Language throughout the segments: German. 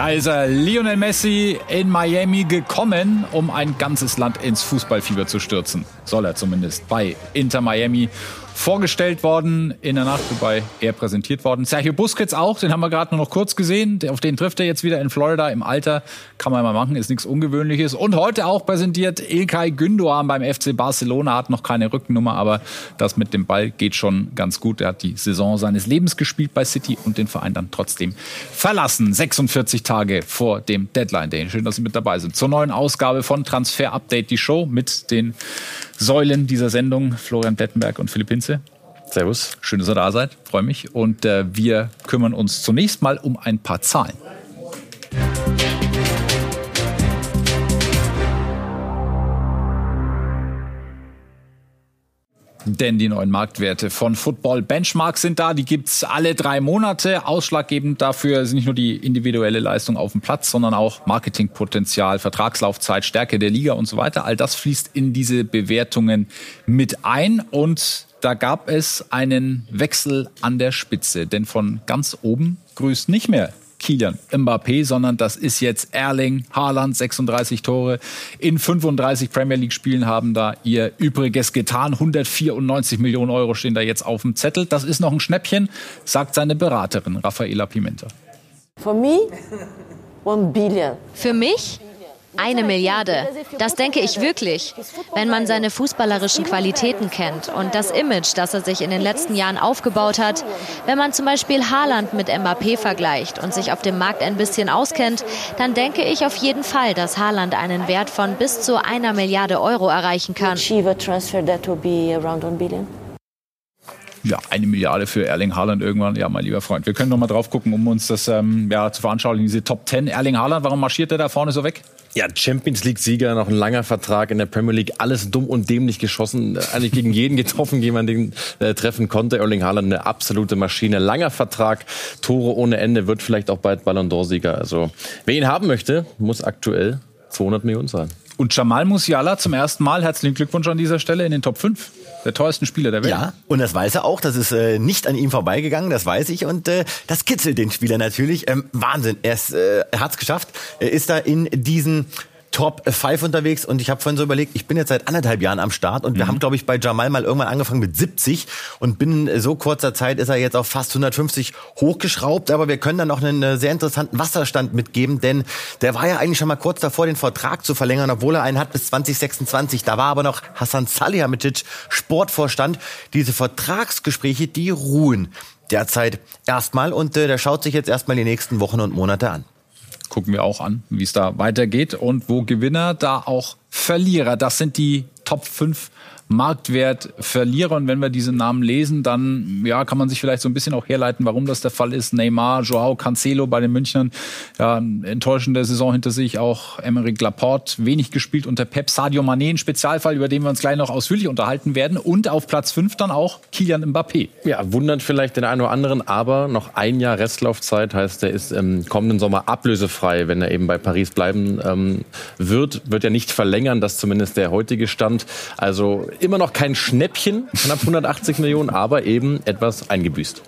Da ist er, Lionel Messi in Miami gekommen, um ein ganzes Land ins Fußballfieber zu stürzen. Soll er zumindest bei Inter Miami vorgestellt worden in der Nacht, wobei er präsentiert worden. Sergio Busquets auch, den haben wir gerade nur noch kurz gesehen. Auf den trifft er jetzt wieder in Florida im Alter. Kann man mal machen, ist nichts Ungewöhnliches. Und heute auch präsentiert Ilkay Gündoğan beim FC Barcelona, hat noch keine Rückennummer, aber das mit dem Ball geht schon ganz gut. Er hat die Saison seines Lebens gespielt bei City und den Verein dann trotzdem verlassen. 46 Tage vor dem Deadline Day. Schön, dass Sie mit dabei sind. Zur neuen Ausgabe von Transfer Update, die Show mit den Säulen dieser Sendung, Florian Plettenberg und Philipp Hinze. Servus. Schön, dass ihr da seid. Freue mich. Und äh, wir kümmern uns zunächst mal um ein paar Zahlen. Denn die neuen Marktwerte von Football Benchmark sind da. Die gibt's alle drei Monate. Ausschlaggebend dafür sind nicht nur die individuelle Leistung auf dem Platz, sondern auch Marketingpotenzial, Vertragslaufzeit, Stärke der Liga und so weiter. All das fließt in diese Bewertungen mit ein. Und da gab es einen Wechsel an der Spitze. Denn von ganz oben grüßt nicht mehr Kilian Mbappé, sondern das ist jetzt Erling Haaland, 36 Tore in 35 Premier League Spielen haben da ihr Übriges getan. 194 Millionen Euro stehen da jetzt auf dem Zettel. Das ist noch ein Schnäppchen, sagt seine Beraterin Raffaela Pimenta. For me, one billion. Für mich eine Milliarde. Das denke ich wirklich. Wenn man seine fußballerischen Qualitäten kennt und das Image, das er sich in den letzten Jahren aufgebaut hat, wenn man zum Beispiel Haaland mit Mbappé vergleicht und sich auf dem Markt ein bisschen auskennt, dann denke ich auf jeden Fall, dass Haaland einen Wert von bis zu einer Milliarde Euro erreichen kann. Ja, eine Milliarde für Erling Haaland irgendwann. Ja, mein lieber Freund. Wir können noch mal drauf gucken, um uns das ähm, ja, zu veranschaulichen. Diese Top 10. Erling Haaland, warum marschiert er da vorne so weg? Ja, Champions League-Sieger, noch ein langer Vertrag in der Premier League, alles dumm und dämlich geschossen, eigentlich gegen jeden getroffen, den man den äh, treffen konnte. Erling Haaland eine absolute Maschine, langer Vertrag, Tore ohne Ende, wird vielleicht auch bald Ballon d'Or-Sieger. Also wer ihn haben möchte, muss aktuell 200 Millionen sein. Und Jamal Musiala zum ersten Mal, herzlichen Glückwunsch an dieser Stelle in den Top 5 der teuersten Spieler der Welt. Ja, und das weiß er auch. Das ist äh, nicht an ihm vorbeigegangen, das weiß ich. Und äh, das kitzelt den Spieler natürlich. Ähm, Wahnsinn, er, äh, er hat es geschafft. Er ist da in diesen Top 5 unterwegs und ich habe vorhin so überlegt, ich bin jetzt seit anderthalb Jahren am Start und wir mhm. haben, glaube ich, bei Jamal mal irgendwann angefangen mit 70 und binnen so kurzer Zeit ist er jetzt auf fast 150 hochgeschraubt, aber wir können dann noch einen äh, sehr interessanten Wasserstand mitgeben, denn der war ja eigentlich schon mal kurz davor, den Vertrag zu verlängern, obwohl er einen hat bis 2026. Da war aber noch Hassan Salihamidzic Sportvorstand. Diese Vertragsgespräche, die ruhen derzeit erstmal und äh, der schaut sich jetzt erstmal die nächsten Wochen und Monate an gucken wir auch an, wie es da weitergeht und wo Gewinner, da auch Verlierer. Das sind die Top 5 Marktwert Verlierer. Und wenn wir diese Namen lesen, dann ja, kann man sich vielleicht so ein bisschen auch herleiten, warum das der Fall ist. Neymar, Joao Cancelo bei den Münchnern, ja, enttäuschende Saison hinter sich. Auch Emeric Laporte, wenig gespielt unter Pep. Sadio Mané, ein Spezialfall, über den wir uns gleich noch ausführlich unterhalten werden. Und auf Platz 5 dann auch Kilian Mbappé. Ja, wundert vielleicht den einen oder anderen, aber noch ein Jahr Restlaufzeit heißt, er ist im kommenden Sommer ablösefrei, wenn er eben bei Paris bleiben ähm, wird. Wird er nicht verlängern, das zumindest der heutige Stand. Also immer noch kein Schnäppchen, knapp 180 Millionen, aber eben etwas eingebüßt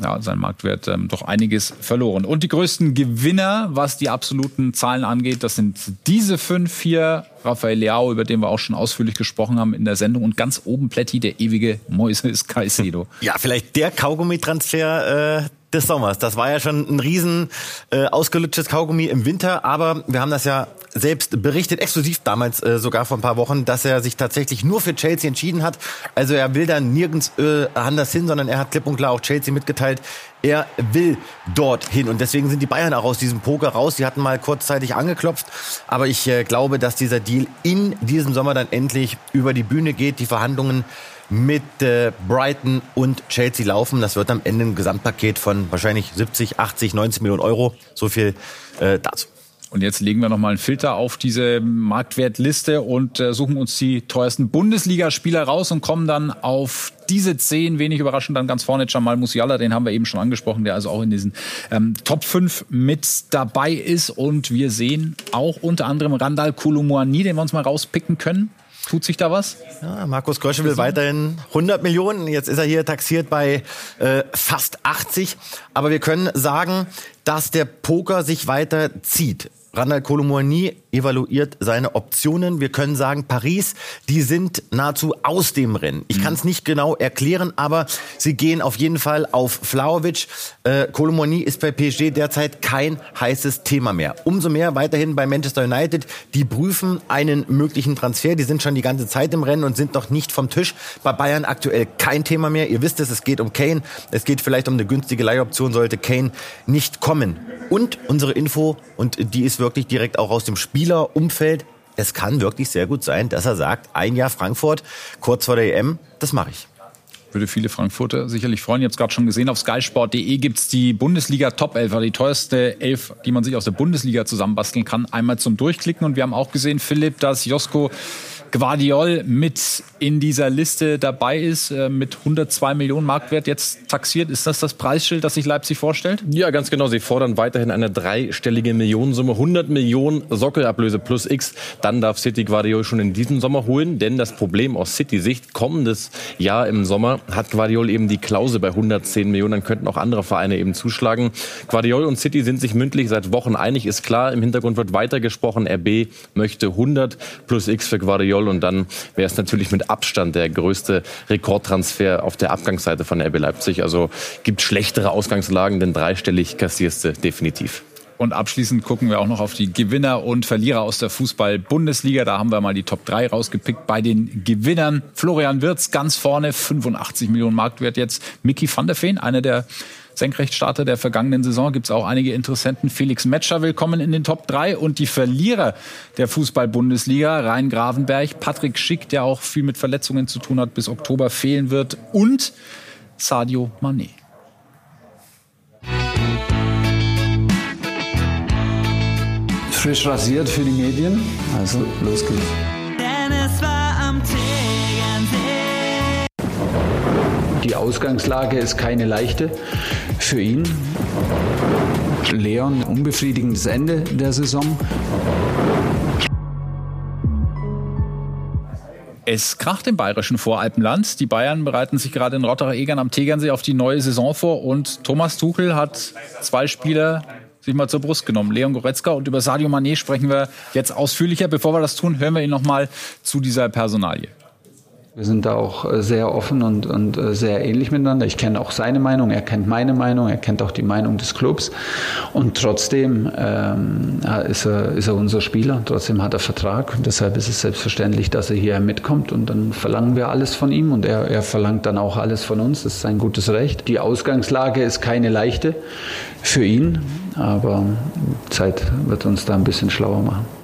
ja, sein Marktwert ähm, doch einiges verloren. Und die größten Gewinner, was die absoluten Zahlen angeht, das sind diese fünf hier. Rafael Leao, über den wir auch schon ausführlich gesprochen haben in der Sendung. Und ganz oben Plätti, der ewige Moises Caicedo. Ja, vielleicht der Kaugummi-Transfer äh, des Sommers. Das war ja schon ein riesen äh, ausgelutschtes Kaugummi im Winter, aber wir haben das ja selbst berichtet, exklusiv damals äh, sogar vor ein paar Wochen, dass er sich tatsächlich nur für Chelsea entschieden hat. Also er will da nirgends äh, anders hin, sondern er hat klipp und klar auch Chelsea mitgeteilt, er will dorthin. Und deswegen sind die Bayern auch aus diesem Poker raus. Sie hatten mal kurzzeitig angeklopft, aber ich äh, glaube, dass dieser Deal in diesem Sommer dann endlich über die Bühne geht. Die Verhandlungen mit äh, Brighton und Chelsea laufen. Das wird am Ende ein Gesamtpaket von wahrscheinlich 70, 80, 90 Millionen Euro. So viel äh, dazu. Und jetzt legen wir nochmal einen Filter auf diese Marktwertliste und äh, suchen uns die teuersten Bundesligaspieler raus und kommen dann auf diese zehn, wenig überraschend, dann ganz vorne Jamal Musiala, den haben wir eben schon angesprochen, der also auch in diesen ähm, Top 5 mit dabei ist. Und wir sehen auch unter anderem Randall Kulumuani, den wir uns mal rauspicken können. Tut sich da was? Ja, Markus Grösche will weiterhin 100 Millionen. Jetzt ist er hier taxiert bei äh, fast 80. Aber wir können sagen, dass der Poker sich weiter zieht. Randall Kolomouani evaluiert seine Optionen. Wir können sagen, Paris, die sind nahezu aus dem Rennen. Ich mhm. kann es nicht genau erklären, aber sie gehen auf jeden Fall auf Flauwitsch. Äh, Kolomouani ist bei PSG derzeit kein heißes Thema mehr. Umso mehr weiterhin bei Manchester United. Die prüfen einen möglichen Transfer. Die sind schon die ganze Zeit im Rennen und sind noch nicht vom Tisch. Bei Bayern aktuell kein Thema mehr. Ihr wisst es, es geht um Kane. Es geht vielleicht um eine günstige Leihoption, sollte Kane nicht kommen. Und unsere Info, und die ist wirklich direkt auch aus dem Spielerumfeld. Es kann wirklich sehr gut sein, dass er sagt, ein Jahr Frankfurt, kurz vor der EM, das mache ich. Würde viele Frankfurter sicherlich freuen. Ihr habt es gerade schon gesehen, auf skysport.de gibt es die Bundesliga Top 11, also die teuerste Elf, die man sich aus der Bundesliga zusammenbasteln kann, einmal zum Durchklicken. Und wir haben auch gesehen, Philipp, dass Josko Guardiol mit in dieser Liste dabei ist, äh, mit 102 Millionen Marktwert jetzt taxiert. Ist das das Preisschild, das sich Leipzig vorstellt? Ja, ganz genau. Sie fordern weiterhin eine dreistellige Millionensumme. 100 Millionen Sockelablöse plus X. Dann darf City Guardiol schon in diesem Sommer holen. Denn das Problem aus City-Sicht, kommendes Jahr im Sommer hat Guardiol eben die Klausel bei 110 Millionen. Dann könnten auch andere Vereine eben zuschlagen. Guardiol und City sind sich mündlich seit Wochen einig. Ist klar, im Hintergrund wird weitergesprochen. RB möchte 100 plus X für Guardiol soll. Und dann wäre es natürlich mit Abstand der größte Rekordtransfer auf der Abgangsseite von RB Leipzig. Also gibt schlechtere Ausgangslagen, denn dreistellig kassierst du definitiv. Und abschließend gucken wir auch noch auf die Gewinner und Verlierer aus der Fußball-Bundesliga. Da haben wir mal die Top 3 rausgepickt. Bei den Gewinnern Florian Wirz ganz vorne, 85 Millionen Marktwert jetzt. Mickey van der Feen, einer der Senkrechtstarter der vergangenen Saison gibt es auch einige Interessenten. Felix Metscher willkommen in den Top 3 und die Verlierer der Fußball-Bundesliga, Rhein Gravenberg, Patrick Schick, der auch viel mit Verletzungen zu tun hat, bis Oktober fehlen wird und Sadio Mané. Frisch rasiert für die Medien, also los geht's. Die Ausgangslage ist keine leichte für ihn. Leon, unbefriedigendes Ende der Saison. Es kracht im bayerischen Voralpenland. Die Bayern bereiten sich gerade in Rotterer-Egern am Tegernsee auf die neue Saison vor und Thomas Tuchel hat zwei Spieler sich mal zur Brust genommen. Leon Goretzka und über Sadio Mané sprechen wir jetzt ausführlicher. Bevor wir das tun, hören wir ihn noch mal zu dieser Personalie. Wir sind da auch äh, sehr offen und, und äh, sehr ähnlich miteinander. Ich kenne auch seine Meinung, er kennt meine Meinung, er kennt auch die Meinung des Clubs. Und trotzdem ähm, ist, er, ist er unser Spieler, trotzdem hat er Vertrag. Und deshalb ist es selbstverständlich, dass er hier mitkommt. Und dann verlangen wir alles von ihm und er, er verlangt dann auch alles von uns. Das ist sein gutes Recht. Die Ausgangslage ist keine leichte für ihn, aber Zeit wird uns da ein bisschen schlauer machen.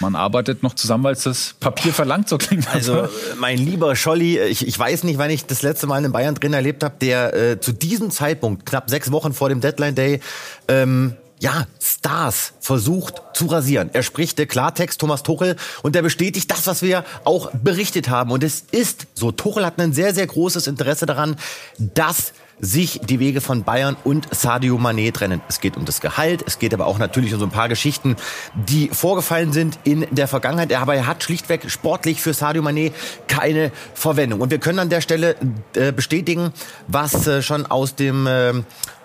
Man arbeitet noch zusammen, weil es das Papier verlangt, so klingt das. Also, mein lieber Scholli, ich, ich weiß nicht, wann ich das letzte Mal einen Bayern drin erlebt habe, der äh, zu diesem Zeitpunkt, knapp sechs Wochen vor dem Deadline Day, ähm, ja, Stars versucht zu rasieren. Er spricht der Klartext Thomas Tuchel und er bestätigt das, was wir auch berichtet haben. Und es ist so, Tuchel hat ein sehr, sehr großes Interesse daran, dass sich die Wege von Bayern und Sadio Mané trennen. Es geht um das Gehalt, es geht aber auch natürlich um so ein paar Geschichten, die vorgefallen sind in der Vergangenheit. Aber er hat schlichtweg sportlich für Sadio Mané keine Verwendung. Und wir können an der Stelle äh, bestätigen, was äh, schon aus dem äh,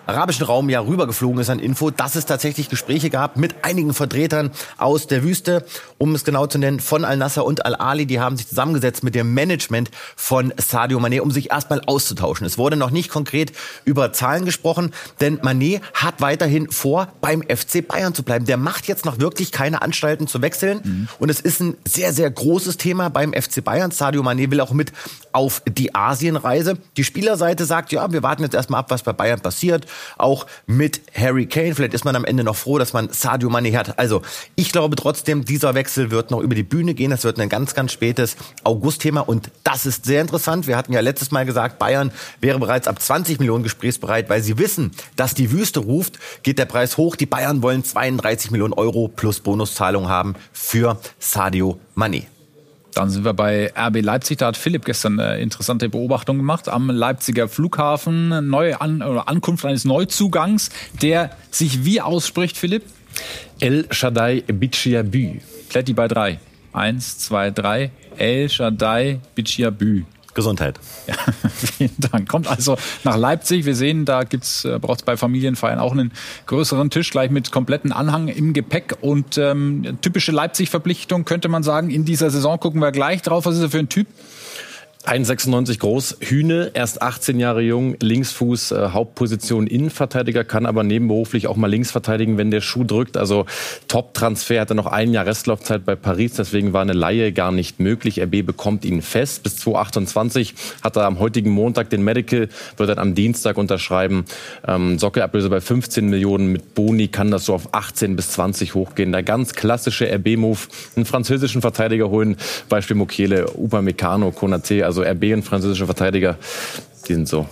arabischen Raum ja rübergeflogen ist an Info, dass es tatsächlich Gespräche gab mit einigen Vertretern aus der Wüste, um es genau zu nennen, von Al-Nasser und Al-Ali. Die haben sich zusammengesetzt mit dem Management von Sadio Mané, um sich erstmal auszutauschen. Es wurde noch nicht konkret über Zahlen gesprochen, denn Mané hat weiterhin vor, beim FC Bayern zu bleiben. Der macht jetzt noch wirklich keine Anstalten zu wechseln. Mhm. Und es ist ein sehr, sehr großes Thema beim FC Bayern. Sadio Mané will auch mit auf die Asienreise. Die Spielerseite sagt, ja, wir warten jetzt erstmal ab, was bei Bayern passiert auch mit Harry Kane. Vielleicht ist man am Ende noch froh, dass man Sadio Mane hat. Also ich glaube trotzdem, dieser Wechsel wird noch über die Bühne gehen. Das wird ein ganz, ganz spätes August-Thema und das ist sehr interessant. Wir hatten ja letztes Mal gesagt, Bayern wäre bereits ab 20 Millionen gesprächsbereit, weil sie wissen, dass die Wüste ruft, geht der Preis hoch. Die Bayern wollen 32 Millionen Euro plus Bonuszahlung haben für Sadio Mane. Dann sind wir bei RB Leipzig. Da hat Philipp gestern eine interessante Beobachtung gemacht am Leipziger Flughafen. Neue An Ankunft eines Neuzugangs, der sich wie ausspricht, Philipp? El Shaddai Bichiabü. Kletti bei drei. Eins, zwei, drei. El Shaddai Bichiabü. Gesundheit. Ja, vielen Dank. Kommt also nach Leipzig. Wir sehen, da gibt's äh, braucht es bei Familienfeiern auch einen größeren Tisch, gleich mit kompletten Anhang im Gepäck. Und ähm, typische Leipzig-Verpflichtung könnte man sagen. In dieser Saison gucken wir gleich drauf. Was ist er für ein Typ? 1,96 groß, Hühne, erst 18 Jahre jung, Linksfuß, äh, Hauptposition Innenverteidiger, kann aber nebenberuflich auch mal links verteidigen, wenn der Schuh drückt. Also Top-Transfer, hatte noch ein Jahr Restlaufzeit bei Paris, deswegen war eine Laie gar nicht möglich. RB bekommt ihn fest. Bis 2028 hat er am heutigen Montag den Medical, wird dann am Dienstag unterschreiben. Ähm, Sockelablöse bei 15 Millionen, mit Boni kann das so auf 18 bis 20 hochgehen. Der ganz klassische RB-Move, einen französischen Verteidiger holen, Beispiel Mokiele, Upamecano, Konate, also RB und französische Verteidiger, die sind so.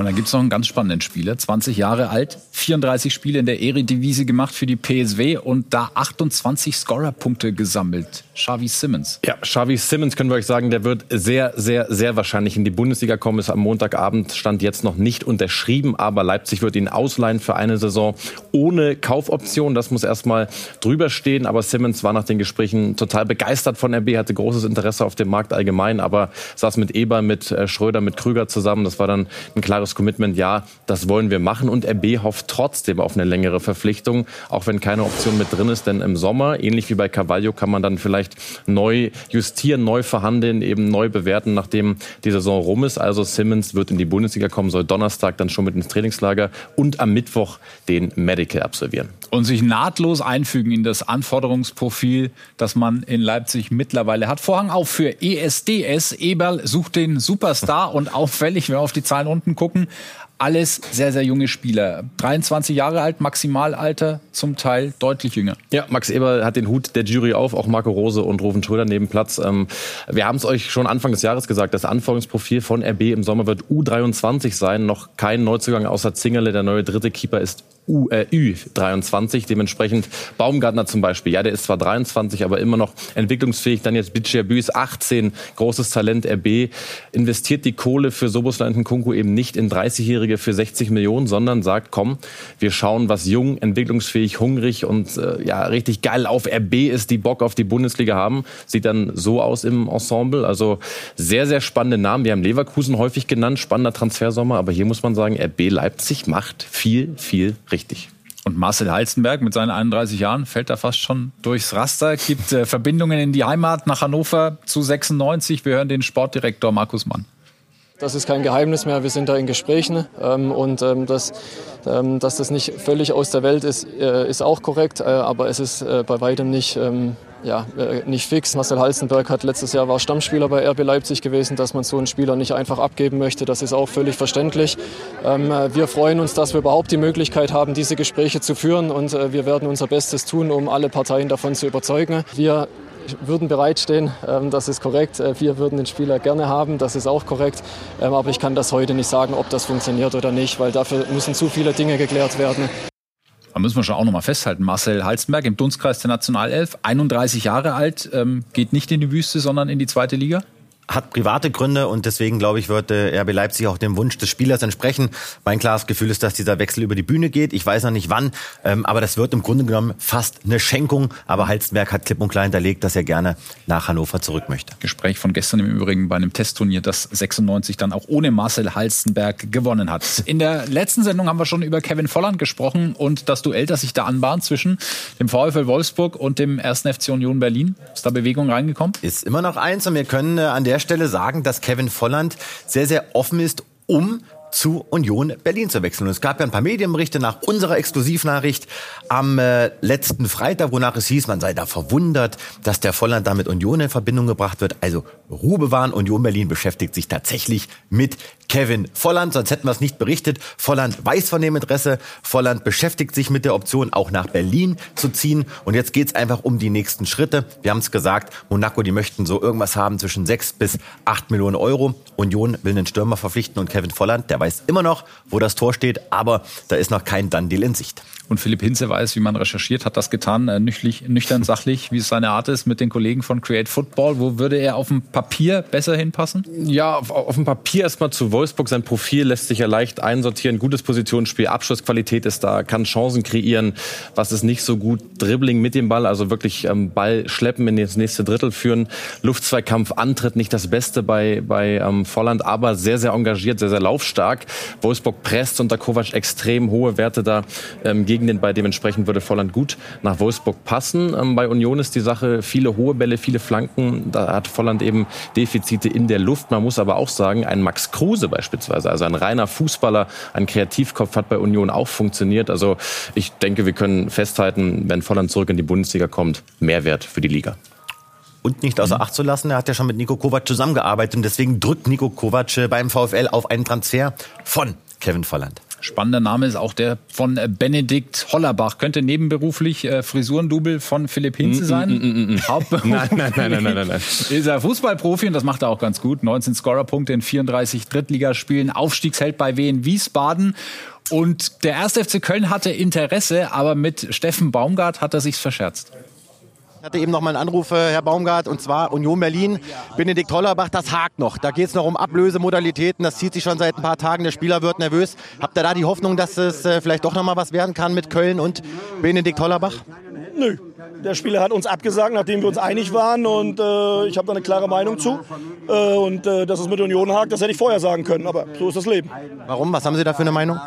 Und dann gibt es noch einen ganz spannenden Spieler, 20 Jahre alt, 34 Spiele in der Eredivisie gemacht für die PSW und da 28 Scorerpunkte gesammelt. Xavi Simmons. Ja, Xavi Simmons können wir euch sagen, der wird sehr, sehr, sehr wahrscheinlich in die Bundesliga kommen. Ist am Montagabend stand jetzt noch nicht unterschrieben, aber Leipzig wird ihn ausleihen für eine Saison ohne Kaufoption. Das muss erstmal drüber stehen. Aber Simmons war nach den Gesprächen total begeistert von RB, hatte großes Interesse auf dem Markt allgemein, aber saß mit Eber, mit äh, Schröder, mit Krüger zusammen. Das war dann ein klares Commitment. Ja, das wollen wir machen. Und RB hofft trotzdem auf eine längere Verpflichtung, auch wenn keine Option mit drin ist. Denn im Sommer, ähnlich wie bei Carvalho, kann man dann vielleicht neu justieren, neu verhandeln, eben neu bewerten, nachdem die Saison rum ist. Also Simmons wird in die Bundesliga kommen, soll Donnerstag dann schon mit ins Trainingslager und am Mittwoch den Medical absolvieren. Und sich nahtlos einfügen in das Anforderungsprofil, das man in Leipzig mittlerweile hat. Vorhang auf für ESDS. Eberl sucht den Superstar und auffällig, wenn wir auf die Zahlen unten gucken, alles sehr, sehr junge Spieler. 23 Jahre alt, Maximalalter, zum Teil deutlich jünger. Ja, Max Eber hat den Hut der Jury auf, auch Marco Rose und Rufen Schröder neben Platz. Ähm, wir haben es euch schon Anfang des Jahres gesagt, das Anforderungsprofil von RB im Sommer wird U23 sein. Noch kein Neuzugang außer Zingerle, der neue dritte Keeper ist U, äh, Ü23. Dementsprechend Baumgartner zum Beispiel. Ja, der ist zwar 23, aber immer noch entwicklungsfähig. Dann jetzt Bichabü ist 18, großes Talent RB. Investiert die Kohle für Soboslan Kunku eben nicht in 30-Jährige für 60 Millionen, sondern sagt, komm, wir schauen, was jung, entwicklungsfähig, hungrig und äh, ja, richtig geil auf RB ist, die Bock auf die Bundesliga haben. Sieht dann so aus im Ensemble. Also sehr, sehr spannende Namen. Wir haben Leverkusen häufig genannt, spannender Transfersommer. Aber hier muss man sagen, RB Leipzig macht viel, viel richtig. Und Marcel Halstenberg mit seinen 31 Jahren fällt da fast schon durchs Raster, gibt äh, Verbindungen in die Heimat nach Hannover zu 96. Wir hören den Sportdirektor Markus Mann. Das ist kein Geheimnis mehr. Wir sind da in Gesprächen ähm, und ähm, das, ähm, dass das nicht völlig aus der Welt ist, äh, ist auch korrekt. Äh, aber es ist äh, bei weitem nicht ähm, ja, äh, nicht fix. Marcel Halzenberg hat letztes Jahr war Stammspieler bei RB Leipzig gewesen, dass man so einen Spieler nicht einfach abgeben möchte. Das ist auch völlig verständlich. Ähm, äh, wir freuen uns, dass wir überhaupt die Möglichkeit haben, diese Gespräche zu führen und äh, wir werden unser Bestes tun, um alle Parteien davon zu überzeugen. Wir würden bereitstehen, ähm, das ist korrekt. Wir würden den Spieler gerne haben, das ist auch korrekt. Ähm, aber ich kann das heute nicht sagen, ob das funktioniert oder nicht, weil dafür müssen zu viele Dinge geklärt werden. Da müssen wir schon auch nochmal festhalten. Marcel Halstenberg im Dunstkreis der Nationalelf, 31 Jahre alt, ähm, geht nicht in die Wüste, sondern in die zweite Liga hat private Gründe und deswegen glaube ich, wird äh, RB Leipzig auch dem Wunsch des Spielers entsprechen. Mein klares Gefühl ist, dass dieser Wechsel über die Bühne geht. Ich weiß noch nicht wann, ähm, aber das wird im Grunde genommen fast eine Schenkung. Aber Halstenberg hat klipp und klar hinterlegt, dass er gerne nach Hannover zurück möchte. Gespräch von gestern im Übrigen bei einem Testturnier, das 96 dann auch ohne Marcel Halstenberg gewonnen hat. In der letzten Sendung haben wir schon über Kevin Volland gesprochen und das Duell, das sich da anbahnt zwischen dem VfL Wolfsburg und dem 1. FC Union Berlin. Ist da Bewegung reingekommen? Ist immer noch eins und wir können äh, an der Stelle sagen, dass Kevin Volland sehr, sehr offen ist, um zu Union Berlin zu wechseln. Und es gab ja ein paar Medienberichte nach unserer Exklusivnachricht am äh, letzten Freitag, wonach es hieß, man sei da verwundert, dass der Volland da mit Union in Verbindung gebracht wird. Also Ruhe bewahren, Union Berlin beschäftigt sich tatsächlich mit Kevin Volland, sonst hätten wir es nicht berichtet. Volland weiß von dem Interesse. Volland beschäftigt sich mit der Option, auch nach Berlin zu ziehen. Und jetzt geht es einfach um die nächsten Schritte. Wir haben es gesagt, Monaco, die möchten so irgendwas haben zwischen 6 bis 8 Millionen Euro. Union will einen Stürmer verpflichten und Kevin Volland, der weiß immer noch, wo das Tor steht, aber da ist noch kein Done-Deal in Sicht. Und Philipp Hinze weiß, wie man recherchiert, hat das getan, äh, nüchtern, nüchtern sachlich, wie es seine Art ist mit den Kollegen von Create Football. Wo würde er auf dem Papier besser hinpassen? Ja, auf, auf dem Papier erstmal zu Wolfsburg, sein Profil lässt sich ja leicht einsortieren. Gutes Positionsspiel, Abschlussqualität ist da, kann Chancen kreieren. Was ist nicht so gut? Dribbling mit dem Ball, also wirklich ähm, Ball schleppen in das nächste Drittel führen. Luftzweikampf, Antritt nicht das Beste bei, bei ähm, Volland, aber sehr, sehr engagiert, sehr, sehr laufstark. Wolfsburg presst unter Kovac extrem hohe Werte da ähm, gegen den Ball. Dementsprechend würde Volland gut nach Wolfsburg passen. Ähm, bei Union ist die Sache viele hohe Bälle, viele Flanken. Da hat Volland eben Defizite in der Luft. Man muss aber auch sagen, ein Max Kruse beispielsweise, also ein reiner Fußballer, ein Kreativkopf hat bei Union auch funktioniert. Also ich denke, wir können festhalten, wenn Volland zurück in die Bundesliga kommt, Mehrwert für die Liga. Und nicht außer Acht zu lassen, er hat ja schon mit Nico Kovac zusammengearbeitet und deswegen drückt Nico Kovac äh, beim VfL auf einen Transfer von Kevin Volland. Spannender Name ist auch der von Benedikt Hollerbach. Könnte nebenberuflich äh, Frisurendubel von Philipp Hinze sein. Mm, mm, mm, Hauptberuflich nein, nein, nein, nein, nein, nein. Ist er Fußballprofi und das macht er auch ganz gut. 19 Scorerpunkte in 34 Drittligaspielen, Aufstiegsheld bei Wien Wiesbaden. Und der 1. FC Köln hatte Interesse, aber mit Steffen Baumgart hat er sich's verscherzt. Ich hatte eben noch mal einen Anruf, äh, Herr Baumgart, und zwar Union Berlin, Benedikt Hollerbach, das hakt noch. Da geht es noch um Ablösemodalitäten, das zieht sich schon seit ein paar Tagen, der Spieler wird nervös. Habt ihr da die Hoffnung, dass es äh, vielleicht doch noch mal was werden kann mit Köln und Benedikt Hollerbach? Nö. Der Spieler hat uns abgesagt, nachdem wir uns einig waren und äh, ich habe da eine klare Meinung zu. Äh, und äh, dass es mit Union hakt, das hätte ich vorher sagen können, aber so ist das Leben. Warum? Was haben Sie da für eine Meinung?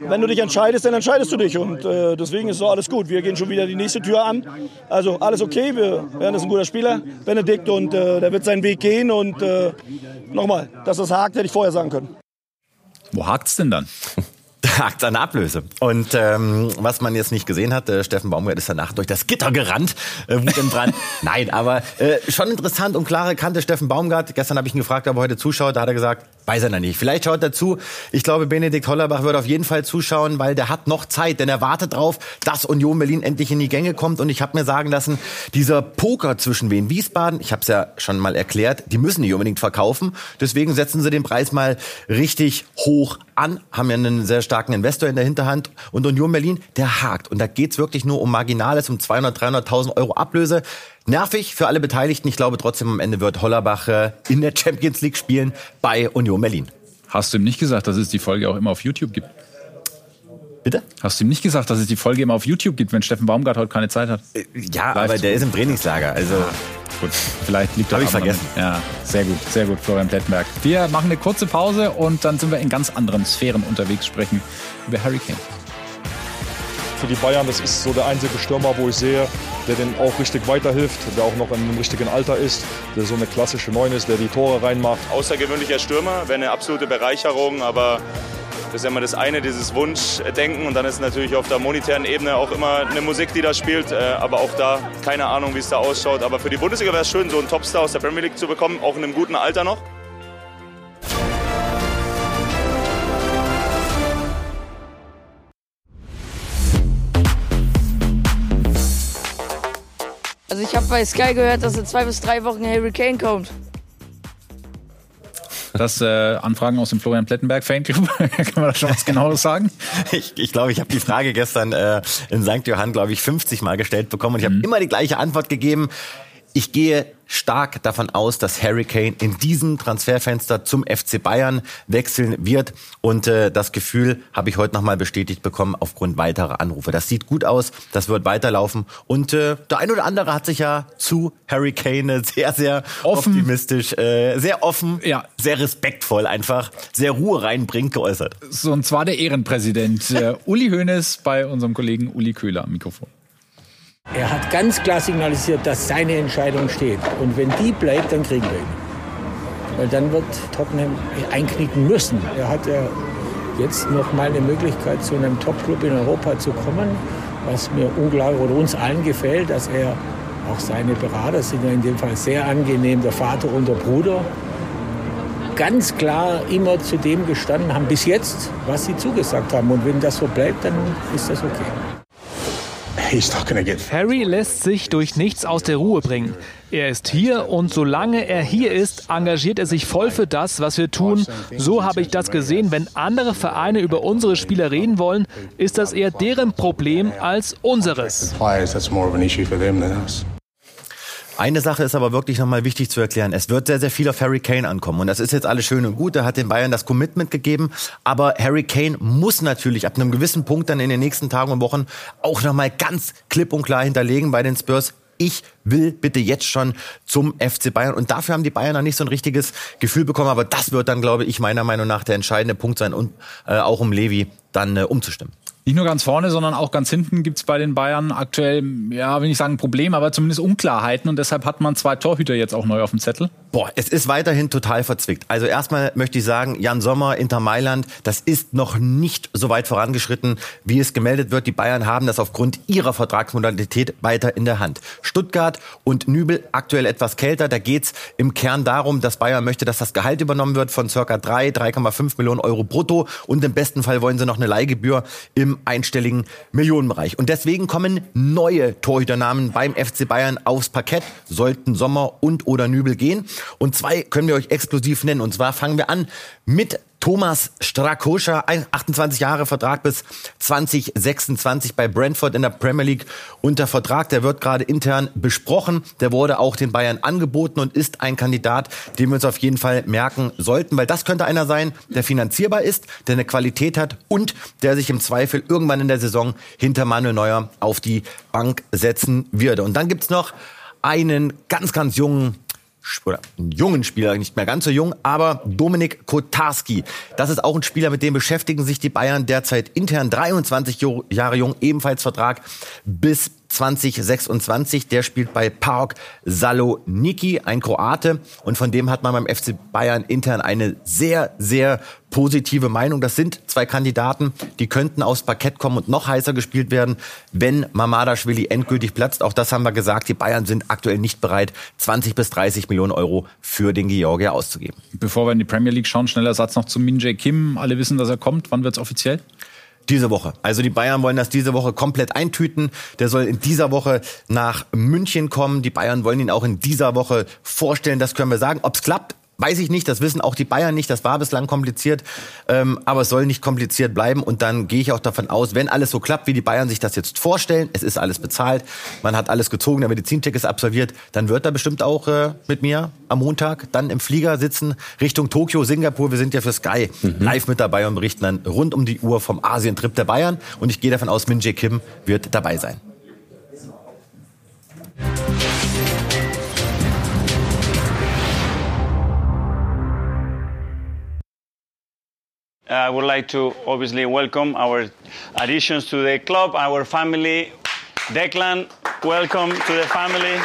Wenn du dich entscheidest, dann entscheidest du dich und äh, deswegen ist so alles gut. Wir gehen schon wieder die nächste Tür an. Also alles okay, wir, Bernd ist ein guter Spieler, Benedikt, und äh, der wird seinen Weg gehen und äh, nochmal, dass das hakt, hätte ich vorher sagen können. Wo hakt's denn dann? hakt an Ablöse. Und ähm, was man jetzt nicht gesehen hat, äh, Steffen Baumgart ist danach durch das Gitter gerannt, äh, Wut im Brand. Nein, aber äh, schon interessant und klare Kante Steffen Baumgart. Gestern habe ich ihn gefragt, ob er heute zuschaut. Da hat er gesagt, weiß er noch nicht. Vielleicht schaut er zu. Ich glaube, Benedikt Hollerbach wird auf jeden Fall zuschauen, weil der hat noch Zeit, denn er wartet drauf, dass Union Berlin endlich in die Gänge kommt. Und ich habe mir sagen lassen, dieser Poker zwischen Wien Wiesbaden, ich habe es ja schon mal erklärt, die müssen nicht unbedingt verkaufen. Deswegen setzen sie den Preis mal richtig hoch an, haben ja einen sehr starken Investor in der Hinterhand. Und Union Berlin, der hakt. Und da geht's wirklich nur um Marginales, um 200, 300.000 Euro Ablöse. Nervig für alle Beteiligten. Ich glaube trotzdem, am Ende wird Hollerbach äh, in der Champions League spielen bei Union Berlin. Hast du ihm nicht gesagt, dass es die Folge auch immer auf YouTube gibt? Bitte? Hast du ihm nicht gesagt, dass es die Folge immer auf YouTube gibt, wenn Steffen Baumgart heute keine Zeit hat? Ja, Live aber der ist im Trainingslager. Also ja, gut, vielleicht liegt er. Habe ich vergessen. Ja, sehr gut, sehr gut, Florian Plettenberg. Wir machen eine kurze Pause und dann sind wir in ganz anderen Sphären unterwegs, sprechen über Harry Kane. Für die Bayern, das ist so der einzige Stürmer, wo ich sehe, der den auch richtig weiterhilft, der auch noch in einem richtigen Alter ist, der so eine klassische Neun ist, der die Tore reinmacht. Außergewöhnlicher Stürmer, wäre eine absolute Bereicherung, aber ist ja immer das eine, dieses Wunschdenken. Und dann ist natürlich auf der monetären Ebene auch immer eine Musik, die da spielt. Äh, aber auch da keine Ahnung, wie es da ausschaut. Aber für die Bundesliga wäre es schön, so einen Topstar aus der Premier League zu bekommen, auch in einem guten Alter noch. Also ich habe bei Sky gehört, dass in zwei bis drei Wochen Harry Kane kommt. Das äh, Anfragen aus dem Florian Plettenberg Fanclub. Kann man da schon was genaueres sagen? Ich glaube, ich, glaub, ich habe die Frage gestern äh, in St. Johann, glaube ich, 50 Mal gestellt bekommen und ich habe mhm. immer die gleiche Antwort gegeben. Ich gehe stark davon aus, dass Harry Kane in diesem Transferfenster zum FC Bayern wechseln wird. Und äh, das Gefühl habe ich heute nochmal bestätigt bekommen aufgrund weiterer Anrufe. Das sieht gut aus, das wird weiterlaufen. Und äh, der ein oder andere hat sich ja zu Harry Kane sehr, sehr offen. optimistisch, äh, sehr offen, ja. sehr respektvoll einfach, sehr Ruhe reinbringt geäußert. So, und zwar der Ehrenpräsident äh, Uli Hoeneß bei unserem Kollegen Uli Köhler am Mikrofon. Er hat ganz klar signalisiert, dass seine Entscheidung steht. Und wenn die bleibt, dann kriegen wir ihn. Weil dann wird Tottenham einknicken müssen. Er hat ja jetzt noch mal eine Möglichkeit, zu einem Top-Club in Europa zu kommen, was mir unglaublich oder uns allen gefällt, dass er auch seine Berater sind ja in dem Fall sehr angenehm, der Vater und der Bruder, ganz klar immer zu dem gestanden haben, bis jetzt, was sie zugesagt haben. Und wenn das so bleibt, dann ist das okay. Harry lässt sich durch nichts aus der Ruhe bringen. Er ist hier und solange er hier ist, engagiert er sich voll für das, was wir tun. So habe ich das gesehen. Wenn andere Vereine über unsere Spieler reden wollen, ist das eher deren Problem als unseres. Eine Sache ist aber wirklich nochmal wichtig zu erklären. Es wird sehr, sehr viel auf Harry Kane ankommen. Und das ist jetzt alles schön und gut. Er hat den Bayern das Commitment gegeben. Aber Harry Kane muss natürlich ab einem gewissen Punkt dann in den nächsten Tagen und Wochen auch nochmal ganz klipp und klar hinterlegen bei den Spurs. Ich will bitte jetzt schon zum FC Bayern. Und dafür haben die Bayern noch nicht so ein richtiges Gefühl bekommen. Aber das wird dann, glaube ich, meiner Meinung nach der entscheidende Punkt sein, und äh, auch um Levi dann äh, umzustimmen. Nicht nur ganz vorne, sondern auch ganz hinten gibt's bei den Bayern aktuell, ja, will ich sagen Problem, aber zumindest Unklarheiten. Und deshalb hat man zwei Torhüter jetzt auch neu auf dem Zettel. Boah, es ist weiterhin total verzwickt. Also erstmal möchte ich sagen, Jan Sommer, Inter Mailand, das ist noch nicht so weit vorangeschritten, wie es gemeldet wird. Die Bayern haben das aufgrund ihrer Vertragsmodalität weiter in der Hand. Stuttgart und Nübel aktuell etwas kälter. Da geht's im Kern darum, dass Bayern möchte, dass das Gehalt übernommen wird von circa 3, 3,5 Millionen Euro brutto. Und im besten Fall wollen sie noch eine Leihgebühr im einstelligen Millionenbereich. Und deswegen kommen neue Torhüternamen beim FC Bayern aufs Parkett, sollten Sommer und oder Nübel gehen. Und zwei können wir euch exklusiv nennen. Und zwar fangen wir an mit Thomas Strakoscha, 28 Jahre Vertrag bis 2026 bei Brentford in der Premier League unter Vertrag. Der wird gerade intern besprochen. Der wurde auch den Bayern angeboten und ist ein Kandidat, den wir uns auf jeden Fall merken sollten, weil das könnte einer sein, der finanzierbar ist, der eine Qualität hat und der sich im Zweifel irgendwann in der Saison hinter Manuel Neuer auf die Bank setzen würde. Und dann gibt's noch einen ganz, ganz jungen oder einen jungen Spieler, nicht mehr ganz so jung, aber Dominik Kotarski. Das ist auch ein Spieler, mit dem beschäftigen sich die Bayern derzeit intern. 23 Jahre jung, ebenfalls Vertrag bis 2026. Der spielt bei Park Saloniki, ein Kroate. Und von dem hat man beim FC Bayern intern eine sehr, sehr positive Meinung. Das sind zwei Kandidaten, die könnten aufs Parkett kommen und noch heißer gespielt werden, wenn Mamadashvili endgültig platzt. Auch das haben wir gesagt. Die Bayern sind aktuell nicht bereit, 20 bis 30 Millionen Euro für den Georgier auszugeben. Bevor wir in die Premier League schauen, schneller Satz noch zu Min Jae Kim. Alle wissen, dass er kommt. Wann wird's offiziell? Diese Woche. Also die Bayern wollen das diese Woche komplett eintüten. Der soll in dieser Woche nach München kommen. Die Bayern wollen ihn auch in dieser Woche vorstellen. Das können wir sagen. Ob's klappt, Weiß ich nicht, das wissen auch die Bayern nicht, das war bislang kompliziert, ähm, aber es soll nicht kompliziert bleiben und dann gehe ich auch davon aus, wenn alles so klappt, wie die Bayern sich das jetzt vorstellen, es ist alles bezahlt, man hat alles gezogen, der Medizincheck ist absolviert, dann wird er bestimmt auch äh, mit mir am Montag dann im Flieger sitzen Richtung Tokio, Singapur, wir sind ja für Sky mhm. live mit dabei und berichten dann rund um die Uhr vom Asientrip der Bayern und ich gehe davon aus, Min Jae Kim wird dabei sein. I would like to obviously welcome our additions to the club, our family. Declan, welcome to the family.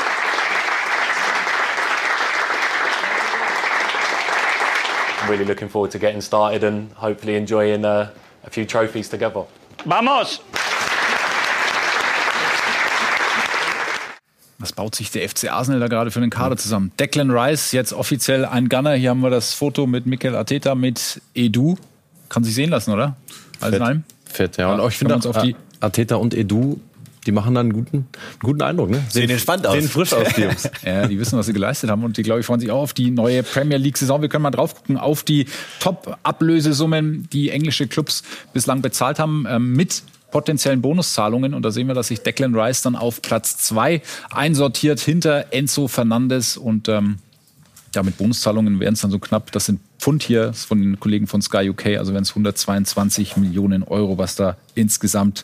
I'm really looking forward to getting started and hopefully enjoying uh, a few trophies together. Vamos! Was baut sich der FC Arsenal da gerade für einen Kader zusammen? Declan Rice, jetzt offiziell ein Gunner. Hier haben wir das Foto mit Mikel Arteta, mit Edu. Kann sich sehen lassen, oder? Alles in allem? Fett, ja. Und auch ich finde uns auf die Arteta und Edu, die machen dann einen guten, einen guten Eindruck, ne? Sehen entspannt aus. Sehen frisch aus, die Jungs. ja, die wissen, was sie geleistet haben und die, glaube ich, freuen sich auch auf die neue Premier League-Saison. Wir können mal drauf gucken auf die Top-Ablösesummen, die englische Clubs bislang bezahlt haben, ähm, mit potenziellen Bonuszahlungen. Und da sehen wir, dass sich Declan Rice dann auf Platz zwei einsortiert hinter Enzo Fernandes und ähm, ja, mit Bonuszahlungen wären es dann so knapp, das sind Pfund hier von den Kollegen von Sky UK, also wären es 122 Millionen Euro, was da insgesamt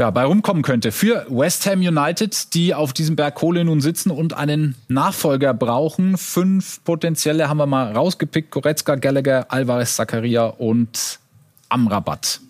ja, bei rumkommen könnte. Für West Ham United, die auf diesem Berg Kohle nun sitzen und einen Nachfolger brauchen. Fünf potenzielle haben wir mal rausgepickt. Goretzka, Gallagher, Alvarez, Zakaria und Amrabat.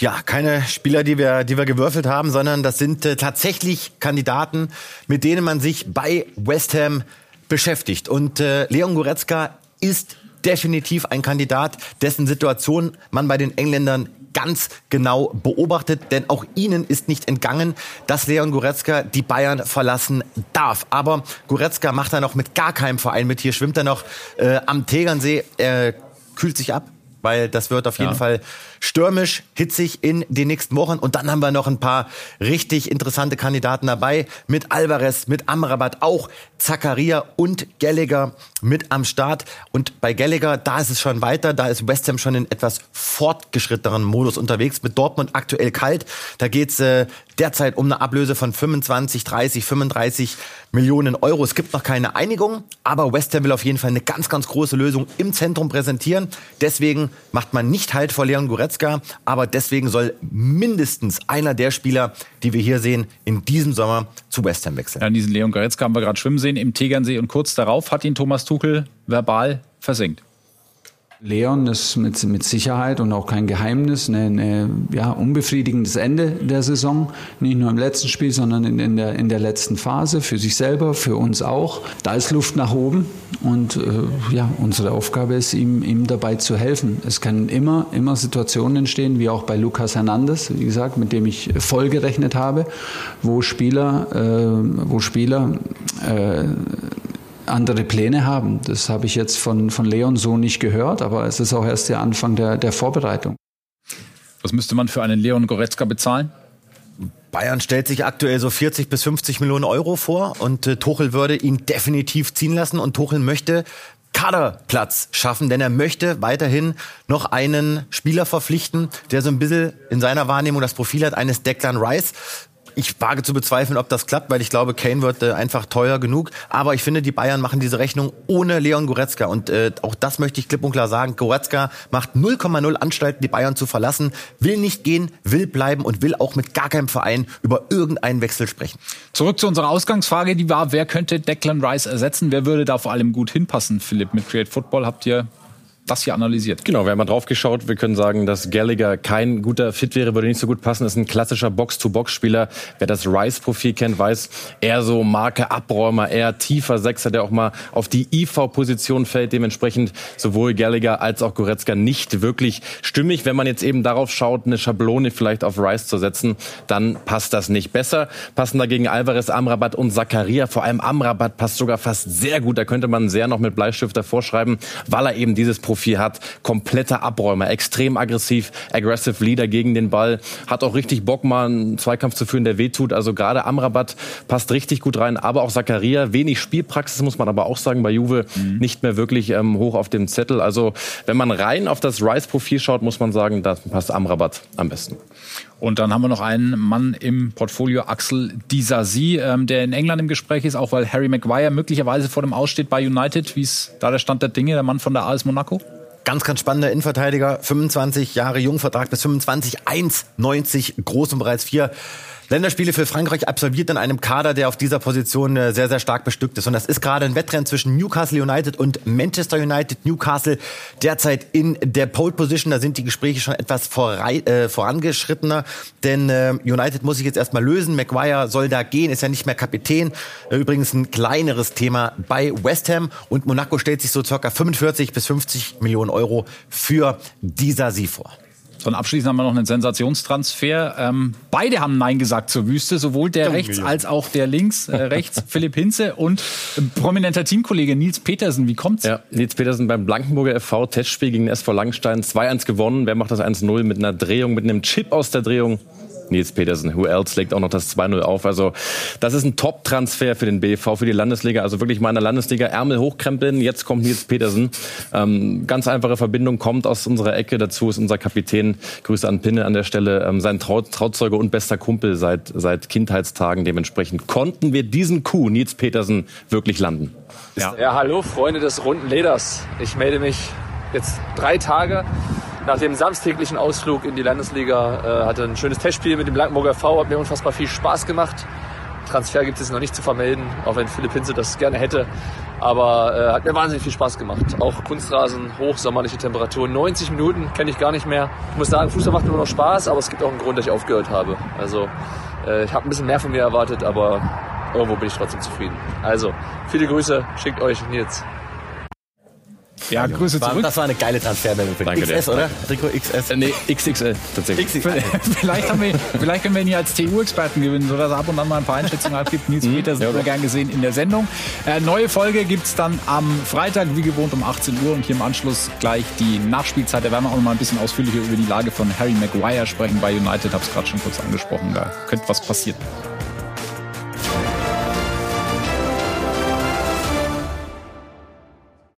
Ja, keine Spieler, die wir, die wir gewürfelt haben, sondern das sind äh, tatsächlich Kandidaten, mit denen man sich bei West Ham beschäftigt. Und äh, Leon Goretzka ist definitiv ein Kandidat, dessen Situation man bei den Engländern ganz genau beobachtet, denn auch ihnen ist nicht entgangen, dass Leon Goretzka die Bayern verlassen darf. Aber Goretzka macht er noch mit gar keinem Verein mit. Hier schwimmt er noch äh, am Tegernsee, er kühlt sich ab, weil das wird auf jeden ja. Fall stürmisch, hitzig in den nächsten Wochen. Und dann haben wir noch ein paar richtig interessante Kandidaten dabei. Mit Alvarez, mit Amrabat, auch Zakaria und Gallagher mit am Start. Und bei Gallagher, da ist es schon weiter. Da ist West Ham schon in etwas fortgeschritteneren Modus unterwegs. Mit Dortmund aktuell kalt. Da geht's äh, derzeit um eine Ablöse von 25, 30, 35 Millionen Euro. Es gibt noch keine Einigung, aber West Ham will auf jeden Fall eine ganz, ganz große Lösung im Zentrum präsentieren. Deswegen macht man nicht Halt vor Leon Goretzka, aber deswegen soll mindestens einer der Spieler, die wir hier sehen, in diesem Sommer zu West Ham wechseln. Ja, diesen Leon Goretzka haben wir gerade schwimmen sehen im Tegernsee und kurz darauf hat ihn Thomas Tuchel verbal versenkt. Leon ist mit, mit Sicherheit und auch kein Geheimnis ein ja, unbefriedigendes Ende der Saison. Nicht nur im letzten Spiel, sondern in, in, der, in der letzten Phase. Für sich selber, für uns auch. Da ist Luft nach oben. Und äh, ja, unsere Aufgabe ist, ihm, ihm dabei zu helfen. Es können immer, immer Situationen entstehen, wie auch bei Lucas Hernandez, wie gesagt, mit dem ich voll gerechnet habe, wo Spieler, äh, wo Spieler äh, andere Pläne haben. Das habe ich jetzt von, von Leon so nicht gehört, aber es ist auch erst der Anfang der, der Vorbereitung. Was müsste man für einen Leon Goretzka bezahlen? Bayern stellt sich aktuell so 40 bis 50 Millionen Euro vor und äh, Tuchel würde ihn definitiv ziehen lassen und Tuchel möchte Kaderplatz schaffen, denn er möchte weiterhin noch einen Spieler verpflichten, der so ein bisschen in seiner Wahrnehmung das Profil hat eines Declan Rice ich wage zu bezweifeln, ob das klappt, weil ich glaube, Kane wird äh, einfach teuer genug. Aber ich finde, die Bayern machen diese Rechnung ohne Leon Goretzka. Und äh, auch das möchte ich klipp und klar sagen. Goretzka macht 0,0 Anstalten, die Bayern zu verlassen, will nicht gehen, will bleiben und will auch mit gar keinem Verein über irgendeinen Wechsel sprechen. Zurück zu unserer Ausgangsfrage, die war, wer könnte Declan Rice ersetzen? Wer würde da vor allem gut hinpassen, Philipp? Mit Create Football habt ihr das hier analysiert. Genau, wir haben mal drauf geschaut. Wir können sagen, dass Gallagher kein guter Fit wäre, würde nicht so gut passen. Ist ein klassischer Box-to-Box-Spieler. Wer das Rice-Profil kennt, weiß, eher so Marke Abräumer, eher tiefer Sechser, der auch mal auf die IV-Position fällt. Dementsprechend sowohl Gallagher als auch Goretzka nicht wirklich stimmig. Wenn man jetzt eben darauf schaut, eine Schablone vielleicht auf Rice zu setzen, dann passt das nicht besser. Passen dagegen Alvarez, Amrabat und Zakaria. Vor allem Amrabat passt sogar fast sehr gut. Da könnte man sehr noch mit Bleistift davor schreiben, weil er eben dieses Profil Profil hat. Kompletter Abräumer, extrem aggressiv, aggressive Leader gegen den Ball. Hat auch richtig Bock, mal einen Zweikampf zu führen, der wehtut. Also gerade Amrabat passt richtig gut rein. Aber auch Zakaria, wenig Spielpraxis, muss man aber auch sagen, bei Juve mhm. nicht mehr wirklich ähm, hoch auf dem Zettel. Also wenn man rein auf das Rice-Profil schaut, muss man sagen, da passt Amrabat am besten. Und dann haben wir noch einen Mann im Portfolio, Axel Disasi, ähm, der in England im Gespräch ist, auch weil Harry Maguire möglicherweise vor dem Aussteht bei United. Wie ist da der Stand der Dinge, der Mann von der AS Monaco? Ganz, ganz spannender Innenverteidiger, 25 Jahre Jungvertrag bis 25, 1,90 groß und bereits vier Länderspiele für Frankreich absolviert in einem Kader, der auf dieser Position äh, sehr, sehr stark bestückt ist. Und das ist gerade ein Wettrennen zwischen Newcastle United und Manchester United. Newcastle derzeit in der Pole Position. Da sind die Gespräche schon etwas vorrei, äh, vorangeschrittener. Denn äh, United muss sich jetzt erstmal lösen. Maguire soll da gehen, ist ja nicht mehr Kapitän. Äh, übrigens ein kleineres Thema bei West Ham. Und Monaco stellt sich so circa 45 bis 50 Millionen Euro für dieser Sie vor. So, und abschließend haben wir noch einen Sensationstransfer. Ähm, beide haben Nein gesagt zur Wüste, sowohl der rechts als auch der links. Äh, rechts Philipp Hinze und prominenter Teamkollege Nils Petersen. Wie kommt's? Ja, Nils Petersen beim Blankenburger FV Testspiel gegen den SV Langenstein 2-1 gewonnen. Wer macht das 1-0 mit einer Drehung, mit einem Chip aus der Drehung? Nils Petersen. Who else legt auch noch das 2-0 auf. Also das ist ein Top-Transfer für den BV, für die Landesliga. Also wirklich mal in der Landesliga Ärmel hochkrempeln. Jetzt kommt Nils Petersen. Ähm, ganz einfache Verbindung, kommt aus unserer Ecke. Dazu ist unser Kapitän, Grüße an Pinne an der Stelle, ähm, sein Trau Trauzeuge und bester Kumpel seit, seit Kindheitstagen. Dementsprechend konnten wir diesen Coup, Nils Petersen, wirklich landen. Ja. ja, hallo Freunde des runden Leders. Ich melde mich jetzt drei Tage nach dem samstäglichen Ausflug in die Landesliga. Äh, hatte ein schönes Testspiel mit dem Blankenburger V, hat mir unfassbar viel Spaß gemacht. Transfer gibt es noch nicht zu vermelden, auch wenn Philipp Hinze das gerne hätte. Aber äh, hat mir wahnsinnig viel Spaß gemacht. Auch Kunstrasen, hochsommerliche Temperaturen, 90 Minuten kenne ich gar nicht mehr. Ich muss sagen, Fußball macht nur noch Spaß, aber es gibt auch einen Grund, dass ich aufgehört habe. Also äh, ich habe ein bisschen mehr von mir erwartet, aber irgendwo bin ich trotzdem zufrieden. Also viele Grüße, schickt euch Nils. Ja, Grüße zurück. Das war eine geile Transfermeldung für Danke XS, dir. oder? Trikot XS. Äh, nee, XXL tatsächlich. XXL. vielleicht, haben wir, vielleicht können wir ihn hier als TU-Experten gewinnen, sodass er ab und an mal ein paar Einschätzungen abgibt. Nils mhm. Peter sind wir gern gesehen in der Sendung. Äh, neue Folge gibt es dann am Freitag, wie gewohnt, um 18 Uhr. Und hier im Anschluss gleich die Nachspielzeit. Da werden wir auch noch mal ein bisschen ausführlicher über die Lage von Harry Maguire sprechen bei United. Habe es gerade schon kurz angesprochen. Da könnte was passieren.